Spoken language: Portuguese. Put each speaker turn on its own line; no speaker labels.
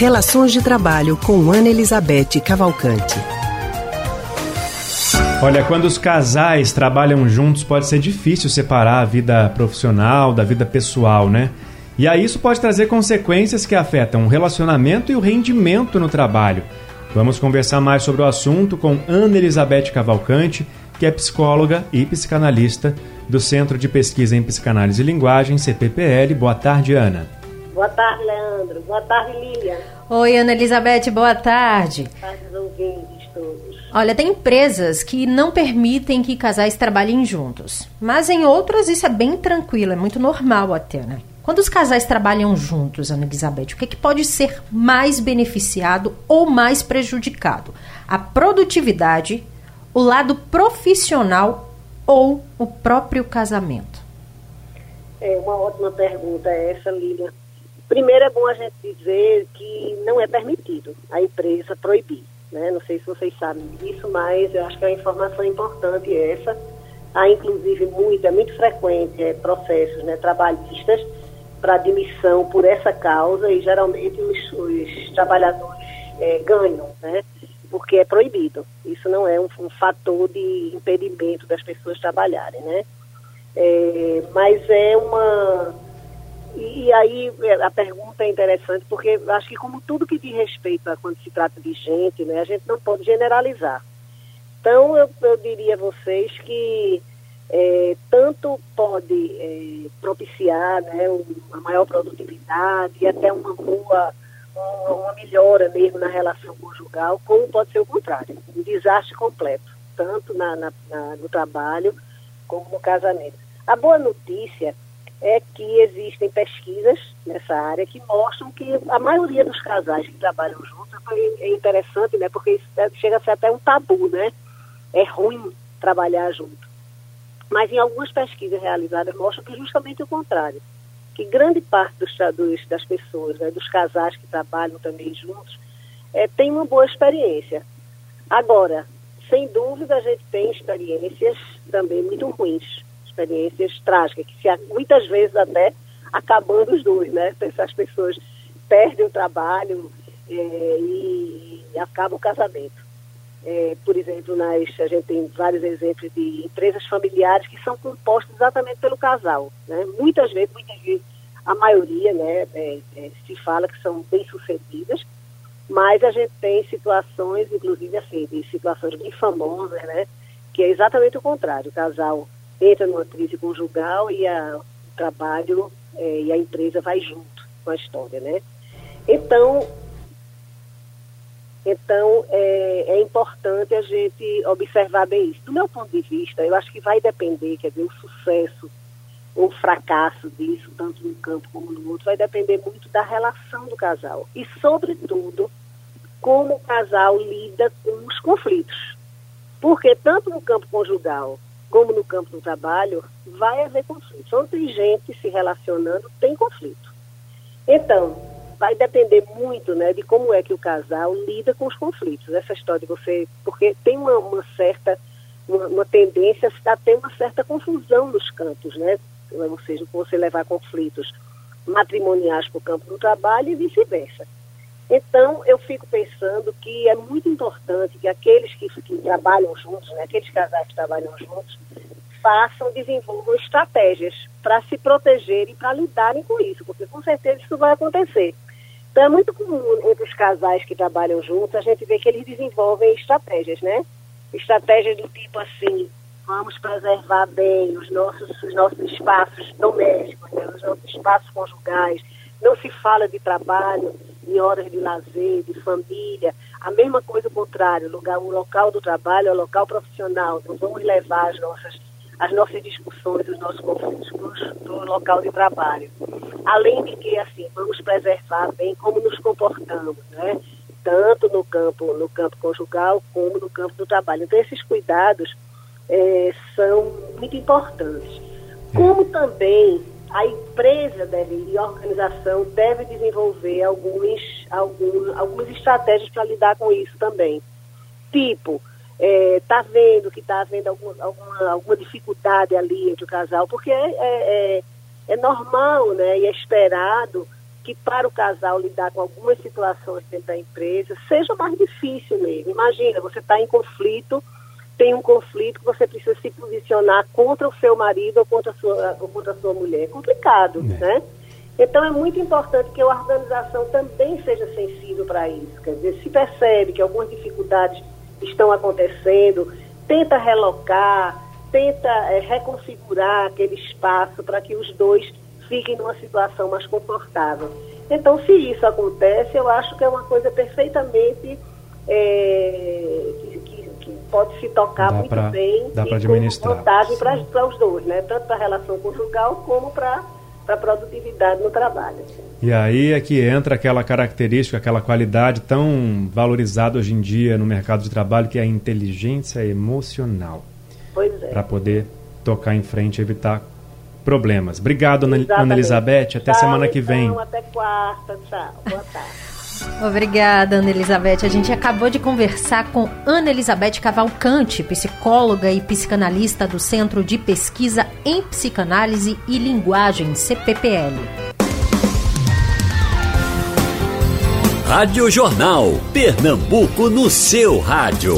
Relações de Trabalho com Ana Elizabeth Cavalcante.
Olha, quando os casais trabalham juntos, pode ser difícil separar a vida profissional da vida pessoal, né? E aí isso pode trazer consequências que afetam o relacionamento e o rendimento no trabalho. Vamos conversar mais sobre o assunto com Ana Elizabeth Cavalcante, que é psicóloga e psicanalista do Centro de Pesquisa em Psicanálise e Linguagem, CPPL. Boa tarde, Ana.
Boa tarde, Leandro. Boa tarde, Lilian.
Oi, Ana Elizabeth, boa tarde.
Boa tarde, ouvintes todos.
Olha, tem empresas que não permitem que casais trabalhem juntos, mas em outras isso é bem tranquilo, é muito normal até, né? Quando os casais trabalham juntos, Ana Elizabeth, o que, é que pode ser mais beneficiado ou mais prejudicado? A produtividade, o lado profissional ou o próprio casamento?
É uma ótima pergunta essa, Lilian. Primeiro é bom a gente dizer que não é permitido a empresa proibir. Né? Não sei se vocês sabem disso, mas eu acho que é uma informação importante essa. Há inclusive muito, é muito frequente é, processos né, trabalhistas para admissão por essa causa e geralmente os, os trabalhadores é, ganham, né? Porque é proibido. Isso não é um, um fator de impedimento das pessoas trabalharem, né? É, mas é uma e aí é, a pergunta é interessante porque acho que como tudo que diz respeito a quando se trata de gente, né, a gente não pode generalizar. Então eu, eu diria a vocês que é, tanto pode é, propiciar né, uma maior produtividade e até uma boa, uma, uma melhora mesmo na relação conjugal, como pode ser o contrário, um desastre completo, tanto na, na, na, no trabalho como no casamento. A boa notícia é que existem pesquisas nessa área que mostram que a maioria dos casais que trabalham juntos é interessante, né? Porque isso chega a ser até um tabu, né? É ruim trabalhar junto. Mas em algumas pesquisas realizadas mostram que justamente o contrário, que grande parte dos, dos das pessoas, né, dos casais que trabalham também juntos, é, tem uma boa experiência. Agora, sem dúvida, a gente tem experiências também muito ruins experiências trágicas, que se, muitas vezes até acabando os dois, né? Essas pessoas perdem o trabalho é, e, e acaba o casamento. É, por exemplo, nas, a gente tem vários exemplos de empresas familiares que são compostas exatamente pelo casal. Né? Muitas vezes, muitas vezes, a maioria né, é, é, se fala que são bem-sucedidas, mas a gente tem situações, inclusive assim, de situações bem famosas, né, que é exatamente o contrário. O casal entra numa crise conjugal e a, o trabalho é, e a empresa vai junto com a história, né? Então, então é, é, importante a gente observar bem isso. Do meu ponto de vista, eu acho que vai depender, quer dizer, o sucesso ou o fracasso disso, tanto no campo como no outro, vai depender muito da relação do casal. E, sobretudo, como o casal lida com os conflitos. Porque tanto no campo conjugal como no campo do trabalho, vai haver conflito. Onde tem gente se relacionando, tem conflito. Então, vai depender muito né, de como é que o casal lida com os conflitos. Essa história de você. Porque tem uma, uma certa. Uma, uma, tendência a ter uma certa confusão nos campos, né? Ou seja, você levar conflitos matrimoniais para o campo do trabalho e vice-versa. Então, eu fico pensando que é muito importante que aqueles que, que trabalham juntos, né, aqueles casais que trabalham juntos, façam, desenvolvam estratégias para se protegerem, para lidarem com isso, porque com certeza isso vai acontecer. Então, é muito comum entre os casais que trabalham juntos a gente ver que eles desenvolvem estratégias, né? Estratégias do tipo assim, vamos preservar bem os nossos, os nossos espaços domésticos, né? os nossos espaços conjugais, não se fala de trabalho, em horas de lazer, de família. A mesma coisa o contrário, lugar, o local do trabalho é o local profissional. Não vamos levar as nossas, as nossas discussões, os nossos conflitos para o local de trabalho. Além de que, assim, vamos preservar bem como nos comportamos, né? Tanto no campo, no campo conjugal como no campo do trabalho. Então, esses cuidados é, são muito importantes. Como também a empresa deve, e a organização deve desenvolver alguns, alguns, algumas estratégias para lidar com isso também. Tipo, está é, vendo que está havendo alguma, alguma, alguma dificuldade ali entre o casal, porque é, é, é, é normal né, e é esperado que para o casal lidar com algumas situações dentro da empresa seja mais difícil mesmo. Imagina, você está em conflito, tem um conflito que você precisa se posicionar contra o seu marido ou contra a sua, ou contra a sua mulher. É complicado, é. né? Então é muito importante que a organização também seja sensível para isso. Quer dizer, se percebe que algumas dificuldades estão acontecendo, tenta relocar, tenta é, reconfigurar aquele espaço para que os dois fiquem numa situação mais confortável. Então, se isso acontece, eu acho que é uma coisa perfeitamente é, pode se tocar
dá
muito
pra,
bem
dá
e
administrar.
vantagem para os dois, né? tanto para a relação conjugal como para a produtividade no trabalho.
E aí é que entra aquela característica, aquela qualidade tão valorizada hoje em dia no mercado de trabalho, que é a inteligência emocional.
Pois é.
Para poder tocar em frente e evitar problemas. Obrigado, Exatamente. Ana Elizabeth. Até tchau, semana que vem.
Então, até quarta. Tchau. Boa tarde.
Obrigada, Ana Elizabeth. A gente acabou de conversar com Ana Elizabeth Cavalcante, psicóloga e psicanalista do Centro de Pesquisa em Psicanálise e Linguagem, CPPL.
Rádio Jornal. Pernambuco no seu rádio.